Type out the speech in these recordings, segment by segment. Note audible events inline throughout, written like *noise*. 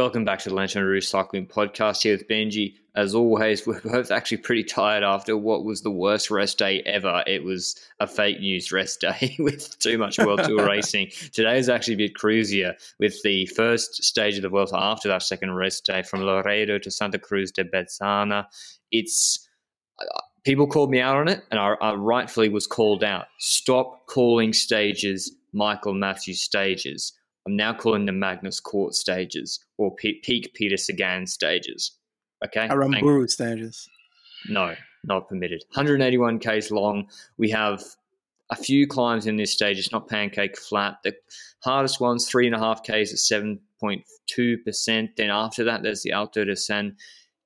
Welcome back to the Lanterne Rouge Cycling Podcast here with Benji. As always, *laughs* we're both actually pretty tired after what was the worst rest day ever. It was a fake news rest day *laughs* with too much World *laughs* Tour racing. Today is actually a bit cruisier with the first stage of the World Tour after that second rest day from Laredo to Santa Cruz de Bezana. It's uh, people called me out on it, and I, I rightfully was called out. Stop calling stages Michael Matthews stages. I'm now calling them Magnus Cort stages or P- peak Peter Sagan stages. Okay, Aramburu stages. No, not permitted. 181 k's long. We have a few climbs in this stage. It's not pancake flat. The hardest one's three and a half k's at 7.2 percent. Then after that, there's the Alto de San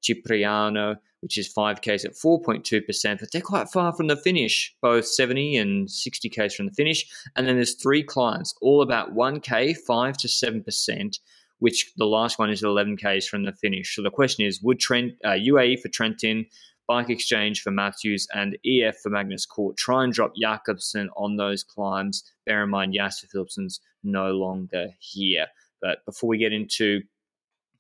Cipriano, which is 5Ks at 4.2%, but they're quite far from the finish, both 70 and 60Ks from the finish. And then there's three clients, all about 1K, 5 to 7%, which the last one is 11Ks from the finish. So the question is would Trent, uh, UAE for Trentin, Bike Exchange for Matthews, and EF for Magnus Cort try and drop Jakobsen on those climbs? Bear in mind, Jasper Philipsen's no longer here. But before we get into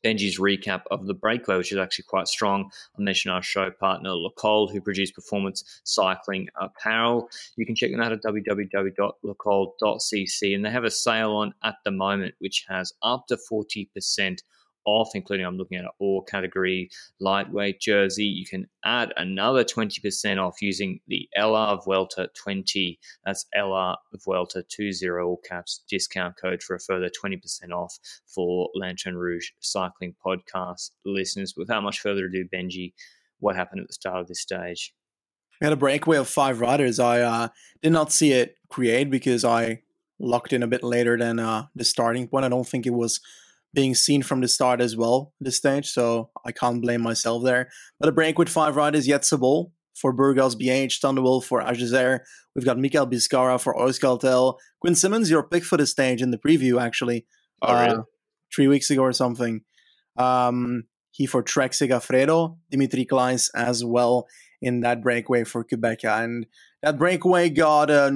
Benji's recap of the breakaway, which is actually quite strong. I mentioned our show partner, Le Col, who produce performance cycling apparel. You can check them out at www.lecol.cc, and they have a sale on at the moment, which has up to 40% off, including I'm looking at an all category lightweight jersey. You can add another 20% off using the LR Vuelta 20. That's LR Vuelta 20 all caps discount code for a further 20% off for Lanterne Rouge Cycling Podcast listeners. Without much further ado, Benji, what happened at the start of this stage? We had a breakaway of five riders. I uh, did not see it create because I locked in a bit later than uh, the starting point. I don't think it was being seen from the start as well this stage, so I can't blame myself there. But a break with five riders, Jetse Bol for Burgos BH, Stan Dewulf for Ajazer. We've got Mikel Bizkarra for Euskaltel. Quinn Simmons, your pick for the stage in the preview, actually. Oh, really? Uh, three weeks ago or something. Um, he for Trek Segafredo, Dimitri Kleins as well in that breakaway for Quebec. And that breakaway got uh,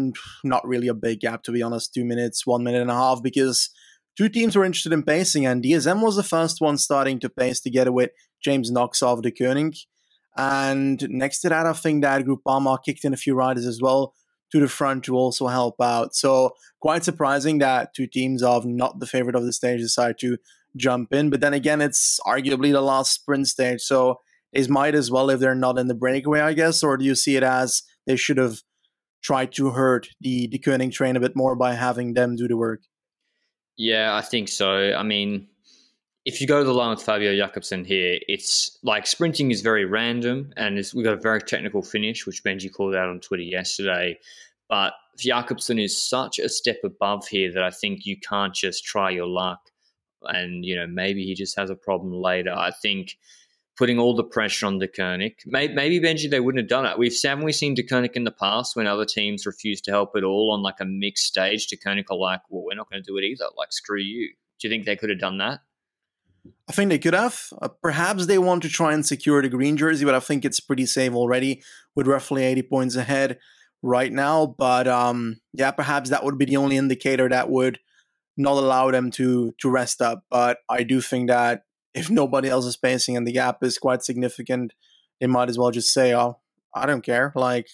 not really a big gap, to be honest, two minutes, one minute and a half, because two teams were interested in pacing, and DSM was the first one starting to pace together with James Knox of Deceuninck. And next to that, I think that Group Groupama kicked in a few riders as well to the front to also help out. So quite surprising that two teams of not the favorite of the stage decide to jump in. But then again, it's arguably the last sprint stage, so they might as well if they're not in the breakaway, I guess. Or do you see it as they should have tried to hurt the Deceuninck train a bit more by having them do the work? Yeah, I think so. I mean, if you go to the line with Fabio Jakobsen here, it's like sprinting is very random and we've got a very technical finish, which Benji called out on Twitter yesterday. But Jakobsen is such a step above here that I think you can't just try your luck and, you know, maybe he just has a problem later. I think putting all the pressure on Deceuninck. Maybe, Benji, they wouldn't have done it. We've we seen Deceuninck in the past when other teams refuse to help at all on like a mixed stage? Deceuninck are like, well, we're not going to do it either. Like, screw you. Do you think they could have done that? I think they could have. Uh, perhaps they want to try and secure the green jersey, but I think it's pretty safe already with roughly 80 points ahead right now. But um, yeah, perhaps that would be the only indicator that would not allow them to to rest up. But I do think that if nobody else is pacing and the gap is quite significant, they might as well just say, "Oh, I don't care. Like,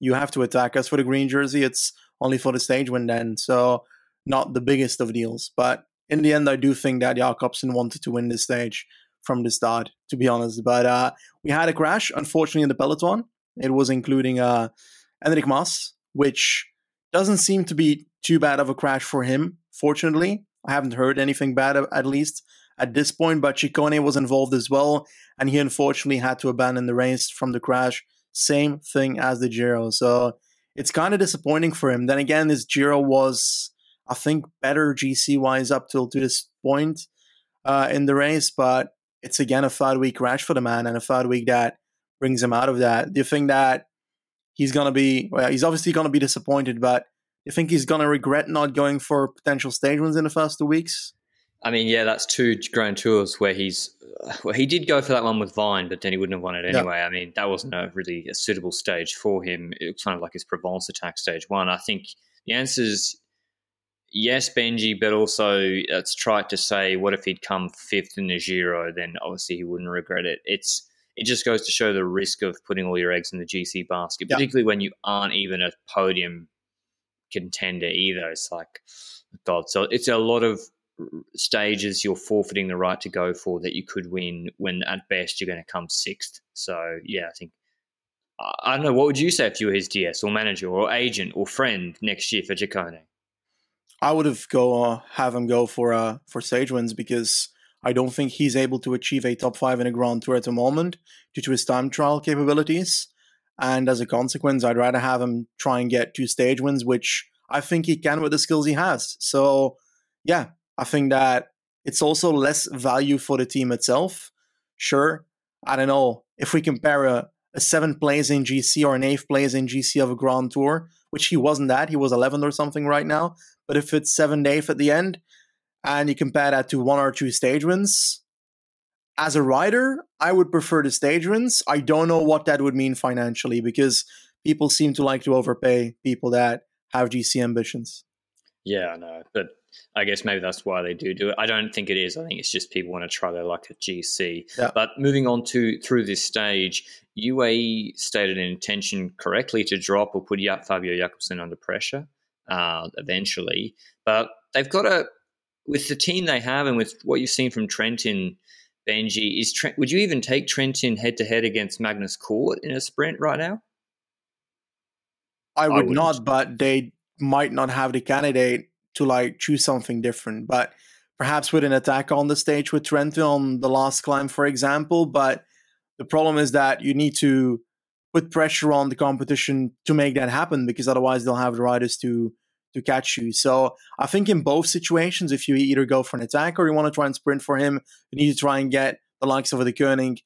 you have to attack us for the green jersey. It's only for the stage win then." So, not the biggest of deals, but in the end, I do think that Jakobsen wanted to win this stage from the start, to be honest. But uh, we had a crash, unfortunately, in the peloton. It was including uh, Enric Mas, which doesn't seem to be too bad of a crash for him. Fortunately, I haven't heard anything bad, at least at this point, but Ciccone was involved as well, and he unfortunately had to abandon the race from the crash. Same thing as the Giro. So it's kind of disappointing for him. Then again, this Giro was, I think better GC wise up till to this point uh, in the race, but it's again a third week crash for the man and a third week that brings him out of that. Do you think that he's gonna be? Well, he's obviously gonna be disappointed, but do you think he's gonna regret not going for potential stage wins in the first two weeks? I mean, yeah, that's two Grand Tours where he's uh, well, he did go for that one with Vine, but then he wouldn't have won it anyway. I mean, that wasn't mm-hmm. a really a suitable stage for him. It was kind of like his Provence attack stage one. I think the answer is yes, Benji, but also it's trite to say, what if he'd come fifth in the Giro? Then obviously he wouldn't regret it. It's it just goes to show the risk of putting all your eggs in the GC basket, particularly when you aren't even a podium contender either. It's like oh God. So it's a lot of stages you're forfeiting the right to go for that you could win when at best you're going to come sixth. So yeah, I think I don't know. What would you say if you were his DS or manager or agent or friend next year for Ciccone? I would have go uh, have him go for uh for stage wins because I don't think he's able to achieve a top five in a Grand Tour at the moment due to his time trial capabilities. And as a consequence, I'd rather have him try and get two stage wins, which I think he can with the skills he has. So yeah, I think that it's also less value for the team itself. Sure, I don't know if we compare a, a seventh place in GC or an eighth place in GC of a Grand Tour, which he wasn't that. He was 11th or something right now. But if it's seventh, eighth at the end, and you compare that to one or two stage wins, as a rider, I would prefer the stage wins. I don't know what that would mean financially because people seem to like to overpay people that have GC ambitions. Yeah, I know. But I guess maybe that's why they do do it. I don't think it is. I think it's just people want to try their luck at GC. Yeah. But moving on to through this stage, UAE stated an intention correctly to drop or put Fabio Jakobsen under pressure uh, eventually. But they've got a with the team they have and with what you've seen from Trentin. Benji, is Trent, would you even take Trentin head to head against Magnus Cort in a sprint right now? I would I not, but they might not have the candidate to like choose something different. But perhaps with an attack on the stage with Trentin on the last climb, for example. But the problem is that you need to put pressure on the competition to make that happen because otherwise they'll have the riders to to catch you. So I think in both situations, if you either go for an attack or you want to try and sprint for him, you need to try and get the likes of Deceuninck,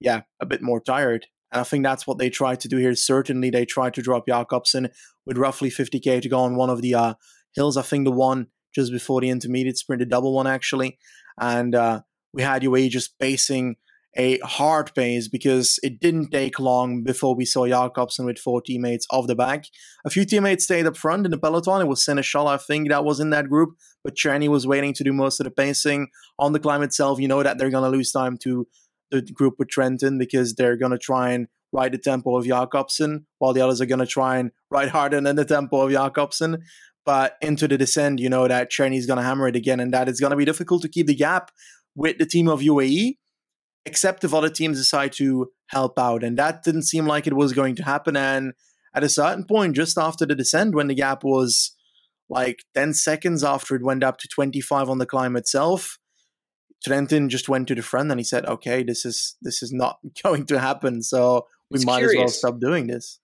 yeah, a bit more tired. And I think that's what they tried to do here. Certainly, they tried to drop Jakobsen with roughly 50k to go on one of the uh, hills. I think the one just before the intermediate sprint, the double one actually. And uh, we had UAE just pacing a hard pace because it didn't take long before we saw Jakobsen with four teammates off the back. A few teammates stayed up front in the peloton. It was Sénéchal, I think, that was in that group, but Černý was waiting to do most of the pacing. On the climb itself, you know that they're going to lose time to the group with Trentin because they're going to try and ride the tempo of Jakobsen, while the others are going to try and ride harder than the tempo of Jakobsen. But into the descent, you know that Černý's going to hammer it again, and that it's going to be difficult to keep the gap with the team of UAE, except if other teams decide to help out. And that didn't seem like it was going to happen. And at a certain point, just after the descent, when the gap was like 10 seconds after it went up to 25 on the climb itself, Trentin just went to the front and he said, "Okay, this is this is not *laughs* going to happen. So we it's might curious. as well stop doing this."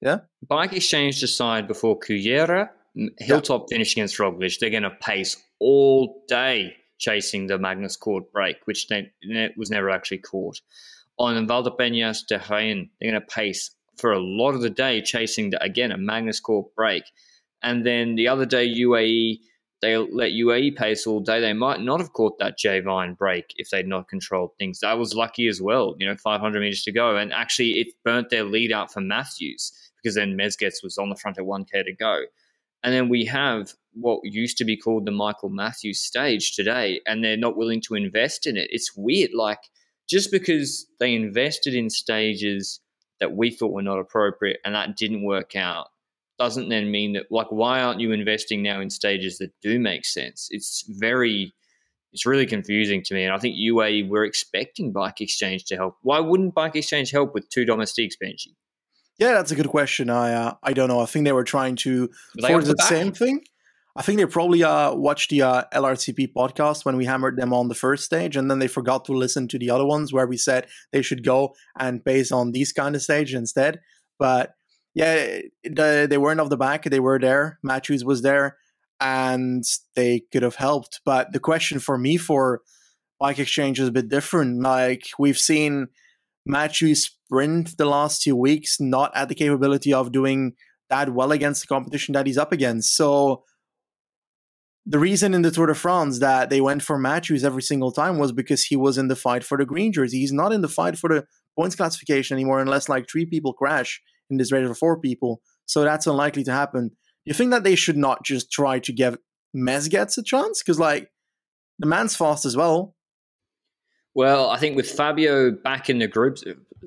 Yeah. Bike Exchange decide before Cullera Hilltop yeah. finish against Roglic, they're going to pace all day chasing the Magnus Cort break, which they, was never actually caught. On Valdepeñas de Jaén, they're going to pace for a lot of the day chasing, the, again, a Magnus Cort break. And then the other day, UAE, they let UAE pace all day. They might not have caught that J Vine break if they'd not controlled things. That was lucky as well, you know, 500 meters to go. And actually, it burnt their lead out for Matthews because then Mezgec was on the front at 1K to go. And then we have what used to be called the Michael Matthews stage today, and they're not willing to invest in it. It's weird. Like, just because they invested in stages that we thought were not appropriate and that didn't work out doesn't then mean that, like, why aren't you investing now in stages that do make sense? It's very, it's really confusing to me. And I think UAE, we're expecting Bike Exchange to help. Why wouldn't Bike Exchange help with two domestiques, Benji? Yeah, that's a good question. I uh, I don't know. I think they were trying to force the, the same thing. I think they probably uh, watched the uh, LRCP podcast when we hammered them on the first stage, and then they forgot to listen to the other ones where we said they should go and base on these kind of stage instead. But yeah, the, they weren't off the back; they were there. Matthews was there, and they could have helped. But the question for me for Bike Exchange is a bit different. Like we've seen Matthews sprint the last two weeks, not at the capability of doing that well against the competition that he's up against. So the reason in the Tour de France that they went for Matthews every single time was because he was in the fight for the green jersey. He's not in the fight for the points classification anymore unless like three people crash in this race for four people. So that's unlikely to happen. You think that they should not just try to give Mezgec a chance? Because like the man's fast as well. Well, I think with Fabio back in the group,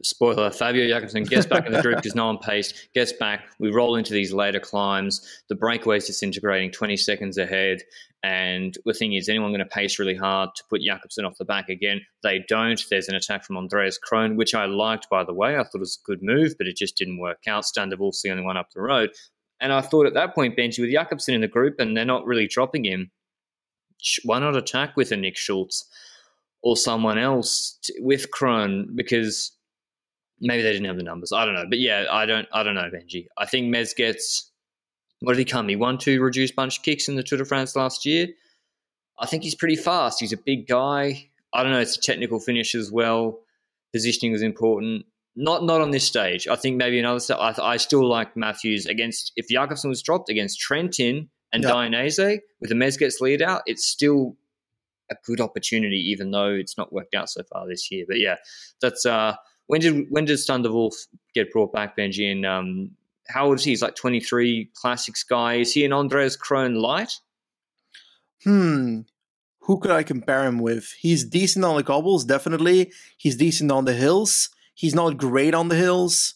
spoiler, Fabio Jakobsen gets back in the group *laughs* because no one paced, gets back. We roll into these later climbs. The breakaway is disintegrating 20 seconds ahead. And the thing is, anyone going to pace really hard to put Jakobsen off the back again? They don't. There's an attack from Andreas Kron, which I liked, by the way. I thought it was a good move, but it just didn't work out. Stan Dewulf's the only one up the road. And I thought at that point, Benji, with Jakobsen in the group and they're not really dropping him, why not attack with a Nick Schultz? Or someone else with Kron because maybe they didn't have the numbers. I don't know, but yeah, I don't. I don't know, Benji. I think Mezgec. What did he come? He won two reduced bunch kicks in the Tour de France last year. I think he's pretty fast. He's a big guy. I don't know. It's a technical finish as well. Positioning is important. Not not on this stage. I think maybe another. I, I still like Matthews against if Jakobsen was dropped against Trentin and yep. With the Mezgec lead out. It's still a good opportunity, even though it's not worked out so far this year. But yeah, that's uh, when did when did Stan Dewulf get brought back, Benji? And um, how old is he? He's like twenty three, classics guy. Is he an Andreas Kron light? Hmm. Who could I compare him with? He's decent on the cobbles, definitely. He's decent on the hills. He's not great on the hills.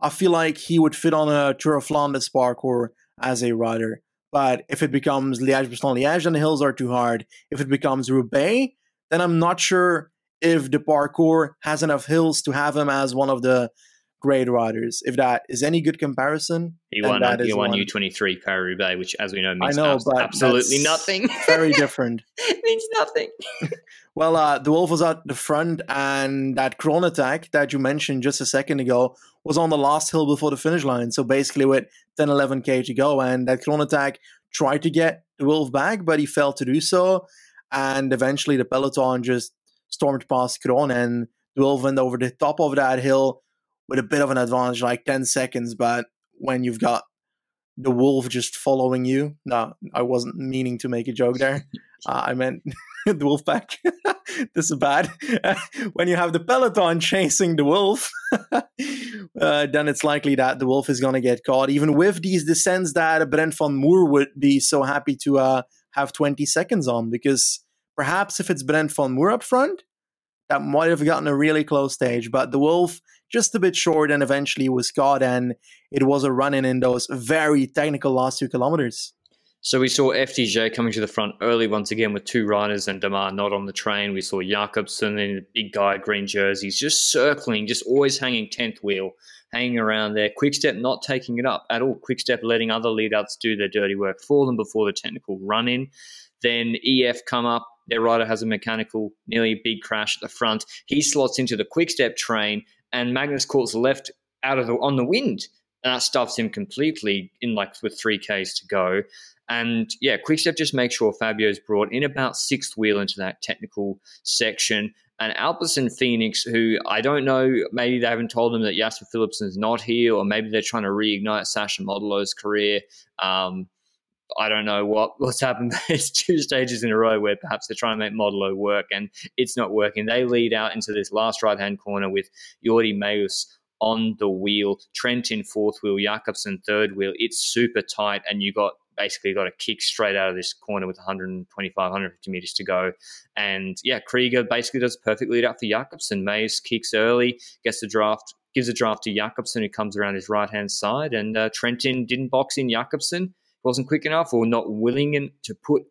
I feel like he would fit on a Tour of Flanders parcours as a rider. But if it becomes Liège Bastogne Liège, then the hills are too hard. If it becomes Roubaix, then I'm not sure if the parcours has enough hills to have him as one of the great riders. If that is any good comparison, he won. That he won U twenty three Paris Roubaix, which, as we know, means I know, but absolutely nothing. *laughs* very *laughs* different. means nothing. *laughs* well, uh, Dewulf was at the front, and that Kron attack that you mentioned just a second ago was on the last hill before the finish line. So basically, with 10, 11 k to go, and that Kron attack tried to get the wolf back, but he failed to do so. And eventually, the peloton just stormed past Kron, and The Wolf went over the top of that hill with a bit of an advantage, like 10 seconds. But when you've got the wolf just following you, no, I wasn't meaning to make a joke there. *laughs* Uh, I meant *laughs* the wolf pack. *laughs* this is bad. when you have the peloton chasing the wolf, uh, then it's likely that the wolf is going to get caught, even with these descents that Brent van Moer would be so happy to uh, have 20 seconds on. Because perhaps if it's Brent van Moer up front, that might have gotten a really close stage. But the Wolf just a bit short and eventually was caught, and it was a run in in those very technical last two kilometers. So we saw FDJ coming to the front early once again with two riders and Démare not on the train. We saw Jakobsen in the big guy, green jerseys, just circling, just always hanging 10th wheel, hanging around there. Quickstep not taking it up at all. Quickstep letting other leadouts do their dirty work for them before the technical run in. Then EF come up, their rider has a mechanical, nearly big crash at the front. He slots into the quick step train, and Magnus Cort's left out of the on the wind. And that stuffs him completely in like with three Ks to go. And yeah, Quickstep just makes sure Fabio's brought in about sixth wheel into that technical section. And Alpecin Fenix, who I don't know, maybe they haven't told them that Jasper Philipsen's not here, or maybe they're trying to reignite Sacha Modolo's career. Um, I don't know what what's happened. There's *laughs* two stages in a row where perhaps they're trying to make Modolo work and it's not working. They lead out into this last right hand corner with Jordi Meeus on the wheel, Trent in fourth wheel, Jakobsen third wheel. It's super tight, and you got basically got a kick straight out of this corner with 125, 150 meters to go. And yeah, Krieger basically does a perfect lead out for Jakobsen. Meeus kicks early, gets the draft, gives a draft to Jakobsen, who comes around his right hand side. And uh, Trentin didn't box in Jakobsen wasn't quick enough or not willing to put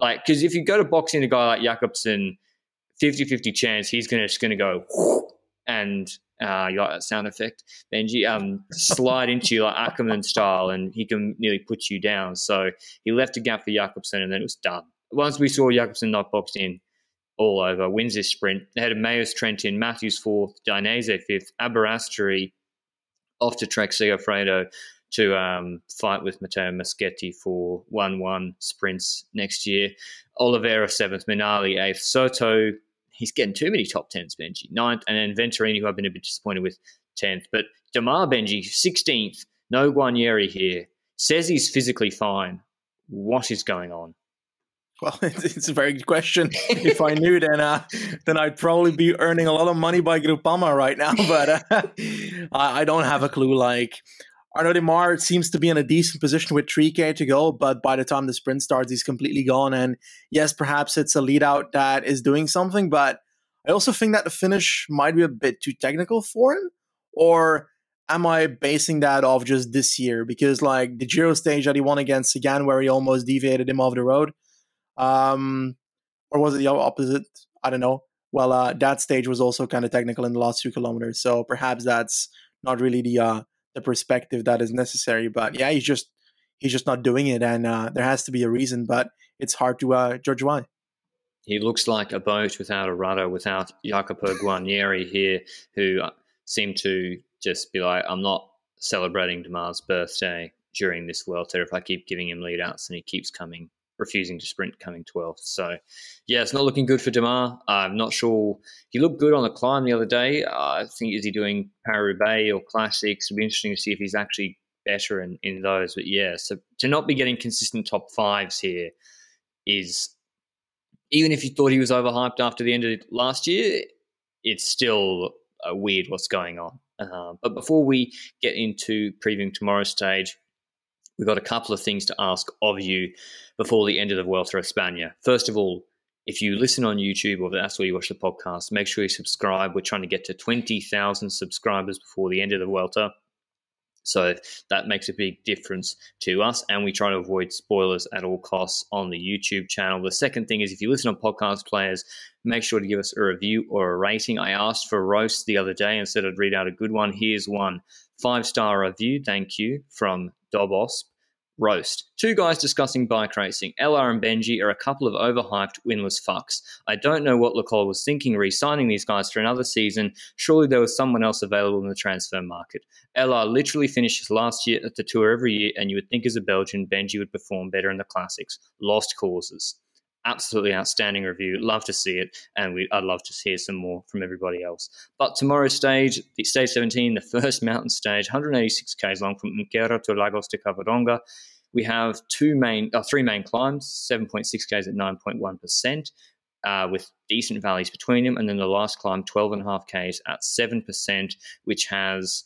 like because if you go to boxing a guy like Jakobsen, 50-50 chance he's gonna just gonna go *laughs* and uh, you like that sound effect, Benji? Um, slide into you like Ackermann style, and he can nearly put you down. So he left a gap for Jakobsen, and then it was done. Once we saw Jakobsen not boxed in, all over, wins this sprint. Ahead of Meeus Trentin, Matthews fourth, Dainese fifth, Aberasturi off to Trek Segafredo, to um, fight with Matteo Moschetti for 1 1 sprints next year. Oliveira seventh, Minali eighth, Soto. He's getting too many top tens, Benji. Ninth, and then Venturini, who I've been a bit disappointed with, 10th. But Démare Benji, 16th. No Guarnieri here. Says he's physically fine. What is going on? Well, *laughs* it's, a very good question. if I knew, then uh, then I'd probably be earning a lot of money by Groupama right now. *laughs* But uh, *laughs* I, don't have a clue. Like Arnaud Démare seems to be in a decent position with 3K to go, but by the time the sprint starts, he's completely gone. And yes, perhaps it's a lead out that is doing something, but I also think that the finish might be a bit too technical for him. Or am I basing that off just this year? Because like the Giro stage that he won against Sagan, where he almost deviated him off the road, um, or was it the opposite? I don't know. Well, uh, that stage was also kind of technical in the last two kilometers, so perhaps that's not really the uh, the perspective that is necessary. But yeah, he's just he's just not doing it, and uh, there has to be a reason. But it's hard to uh, judge why. He looks like a boat without a rudder, without Jacopo Guarnieri here, who uh, seem to just be like, I'm not celebrating Démare's birthday during this Vuelta if I keep giving him lead outs and he keeps coming refusing to sprint coming 12th. So, yeah, it's not looking good for Démare. I'm not sure. He looked good on the climb the other day. Uh, I think, is he doing Paris or Classics? It'll be interesting to see if he's actually better in, in those. But yeah, so to not be getting consistent top fives here is, even if you thought he was overhyped after the end of last year, it's still uh, weird what's going on. Uh, but before we get into previewing tomorrow's stage, we've got a couple of things to ask of you before the end of the Vuelta a España. First of all, if you listen on YouTube or that's where you watch the podcast, make sure you subscribe. We're trying to get to 20,000 subscribers before the end of the Vuelta. So that makes a big difference to us. And we try to avoid spoilers at all costs on the YouTube channel. The second thing is if you listen on podcast players, make sure to give us a review or a rating. I asked for a roast the other day and said I'd read out a good one. Here's one five star review. Thank you from Dobos roast. Two guys discussing bike racing. LR and Benji are a couple of overhyped, winless fucks. I don't know what Le Col was thinking re signing these guys for another season. Surely there was someone else available in the transfer market. LR literally finishes last year at the tour every year, and you would think as a Belgian, Benji would perform better in the classics. Lost causes. Absolutely outstanding review. Love to see it, and we, I'd love to hear some more from everybody else. But tomorrow's stage, the stage 17, the *laughs* first mountain stage, 186 k's long from Unquera to Lagos de Covadonga. We have two main, uh, three main climbs, 7.6 k's at 9.1%. Uh, with decent valleys between them, and then the last climb, 12.5 k's at 7%, which has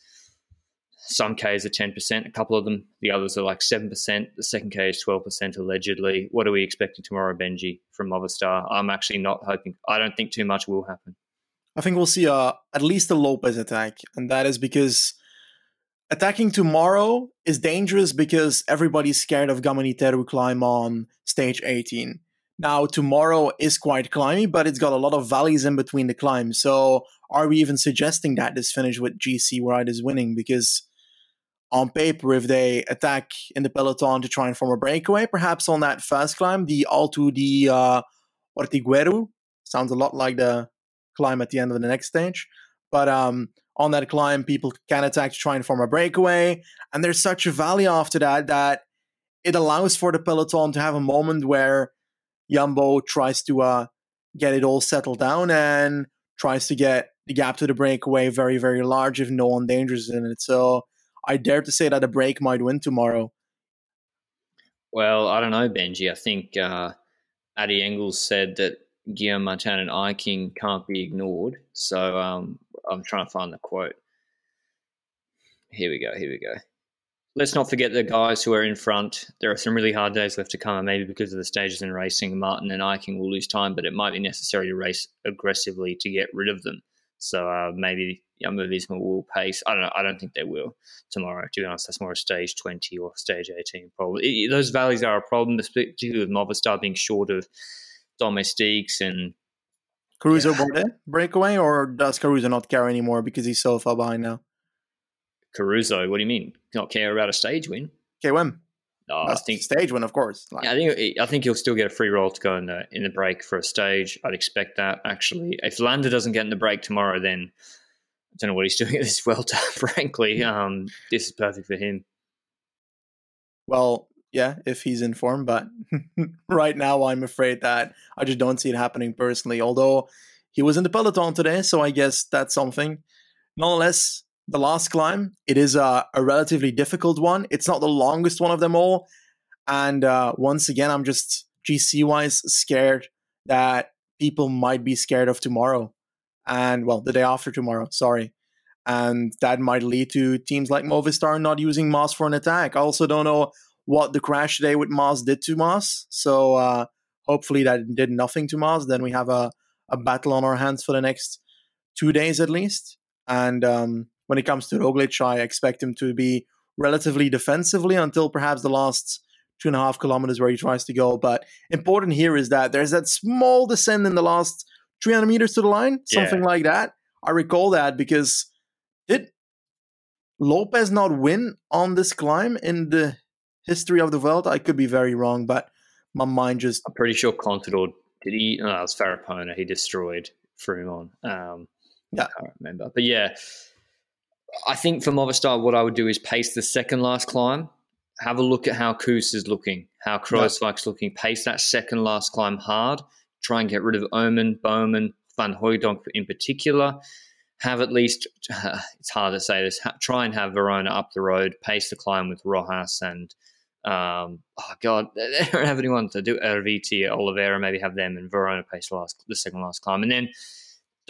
some Ks are 10%, a couple of them, the others are like 7%. The second K is 12% allegedly. What are we expecting tomorrow, Benji, from Movistar? I'm actually not hoping, I don't think too much will happen. I think we'll see uh, at least a Lopez attack, and that is because attacking tomorrow is dangerous because everybody's scared of Gamoniteiru climb on stage 18. Now, tomorrow is quite climby, but it's got a lot of valleys in between the climbs. So, are we even suggesting that this finish with GC Ride is winning? Because on paper, if they attack in the peloton to try and form a breakaway, perhaps on that first climb, the Alto de uh, Ortigueru sounds a lot like the climb at the end of the next stage. But um, on that climb, people can attack to try and form a breakaway. And there's such a valley after that that it allows for the peloton to have a moment where Jumbo tries to uh, get it all settled down and tries to get the gap to the breakaway very, very large if no one dangerous in it. So I dare to say that a break might win tomorrow. Well, I don't know, Benji. I think uh, Addy Engels said that Guillaume Martin and Eiking can't be ignored. So um, I'm trying to find the quote. Here we go. Here we go. Let's not forget the guys who are in front. There are some really hard days left to come, and maybe because of the stages in racing, Martin and Eiking will lose time, but it might be necessary to race aggressively to get rid of them. So uh, maybe Jumbo Visma will pace. I don't know. I don't think they will tomorrow. To be honest, that's more a stage twenty or stage eighteen problem. It, those valleys are a problem, particularly with Movistar being short of domestiques and Caruso yeah. breakaway, or does Caruso not care anymore because he's so far behind now? Caruso, what do you mean? Not care about a stage win? KOM. No, I think stage win, of course. Like, yeah, I think I think he'll still get a free roll to go in the in the break for a stage. I'd expect that actually. If Landa doesn't get in the break tomorrow, then I don't know what he's *laughs* doing at this Vuelta. *laughs* Frankly, um, this is perfect for him. Well, yeah, if he's in form, but *laughs* right now I'm afraid that I just don't see it happening personally. Although he was in the peloton today, so I guess that's something. Nonetheless, the last climb, it is a, a relatively difficult one. It's not the longest one of them all. And uh, once again, I'm just GC wise scared that people might be scared of tomorrow. And well, the day after tomorrow, sorry. And that might lead to teams like Movistar not using Mas for an attack. I also don't know what the crash today with Mas did to Mas. So uh, hopefully that did nothing to Mas. Then we have a, a battle on our hands for the next two days at least. And um, when it comes to Roglic, I expect him to be relatively defensively until perhaps the last two and a half kilometers where he tries to go. But important here is that there's that small descent in the last 300 meters to the line, something yeah. like that. I recall that because did Lopez not win on this climb in the history of the world? I could be very wrong, but my mind just. I'm pretty sure Contador did he? No, it was Farapona. He destroyed Froome on. Um, yeah, I can't remember, but yeah. I think for Movistar, what I would do is pace the second last climb have a look at how Kuss is looking, how Kruijswijk's yep. looking. Pace that second last climb hard. Try and get rid of Omen, Bouwman, Van Hooydonck in particular. Have at least, uh, *sighs* it's hard to say this, ha- try and have Verona up the road, pace the climb with Rojas and, um, oh God, *laughs* they don't have anyone to do Erviti, Oliveira, maybe have them and Verona pace the, last, the second last climb. And then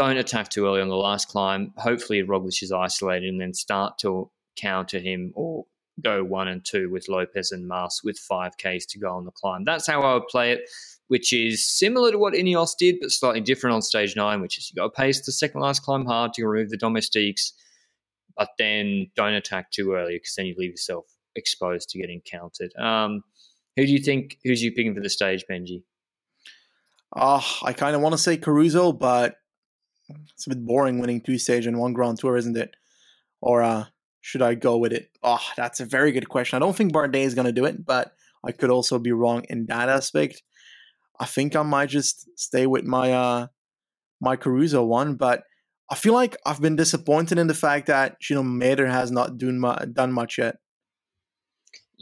don't attack too early on the last climb. Hopefully Roglic is isolated and then start to counter him or go one and two with Lopez and Mas with 5Ks to go on the climb. That's how I would play it, which is similar to what Ineos did, but slightly different on stage nine, which is you go pace the second last climb hard to remove the domestiques, but then don't attack too early because then you leave yourself exposed to getting countered. Um, who do you think, who's you picking for the stage, Benji? Oh, I kind of want to say Caruso, but it's a bit boring winning two stage and one Grand Tour, isn't it? Or uh, should I go with it? Oh, that's a very good question. I don't think Bardet is going to do it, but I could also be wrong in that aspect. I think I might just stay with my uh my Caruso one, but I feel like I've been disappointed in the fact that you know Mader has not done done much yet.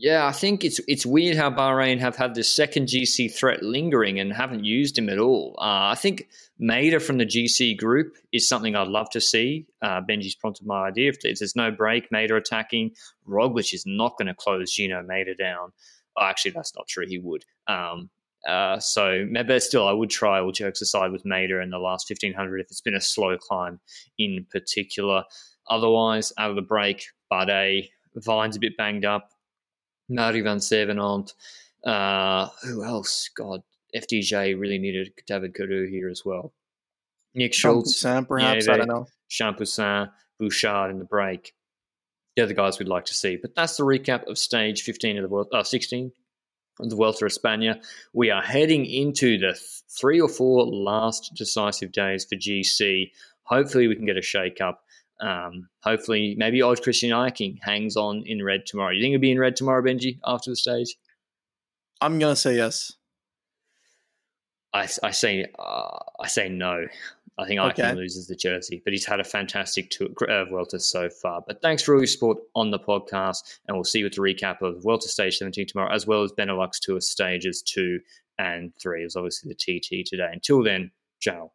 Yeah, I think it's it's weird how Bahrain have had this second GC threat lingering and haven't used him at all. Uh, I think Mader from the GC group is something I'd love to see. Uh, Benji's prompted my idea. If there's no break, Mader attacking, Roglic is not going to close Gino Mader down. Oh, actually, that's not true. He would. Um, uh, so, but still, I would try all jokes aside with Mader in the last 1500 if it's been a slow climb in particular. Otherwise, out of the break, Bardet, Vine's a bit banged up. Mauri Vansevenant. Uh, who else? God, FDJ really needed David Gaudu here as well. Nick Schultz. perhaps, yeah, I don't know. Champoussin, Bouchard in the break. They're the guys we'd like to see. But that's the recap of stage 15 of the world, uh, 16 of the Vuelta of España. We are heading into the th- three or four last decisive days for GC. Hopefully, we can get a shake up um, hopefully, maybe old Christian Eiking hangs on in red tomorrow. You think he'll be in red tomorrow, Benji, after the stage? I'm gonna say yes. I, I say uh, I say no. I think okay. Loses the jersey, but he's had a fantastic tour, uh, Vuelta so far. But thanks for all your support on the podcast, and we'll see you with the recap of Vuelta Stage 17 tomorrow, as well as Benelux Tour Stages 2 and 3. It was obviously the TT today. Until then, ciao.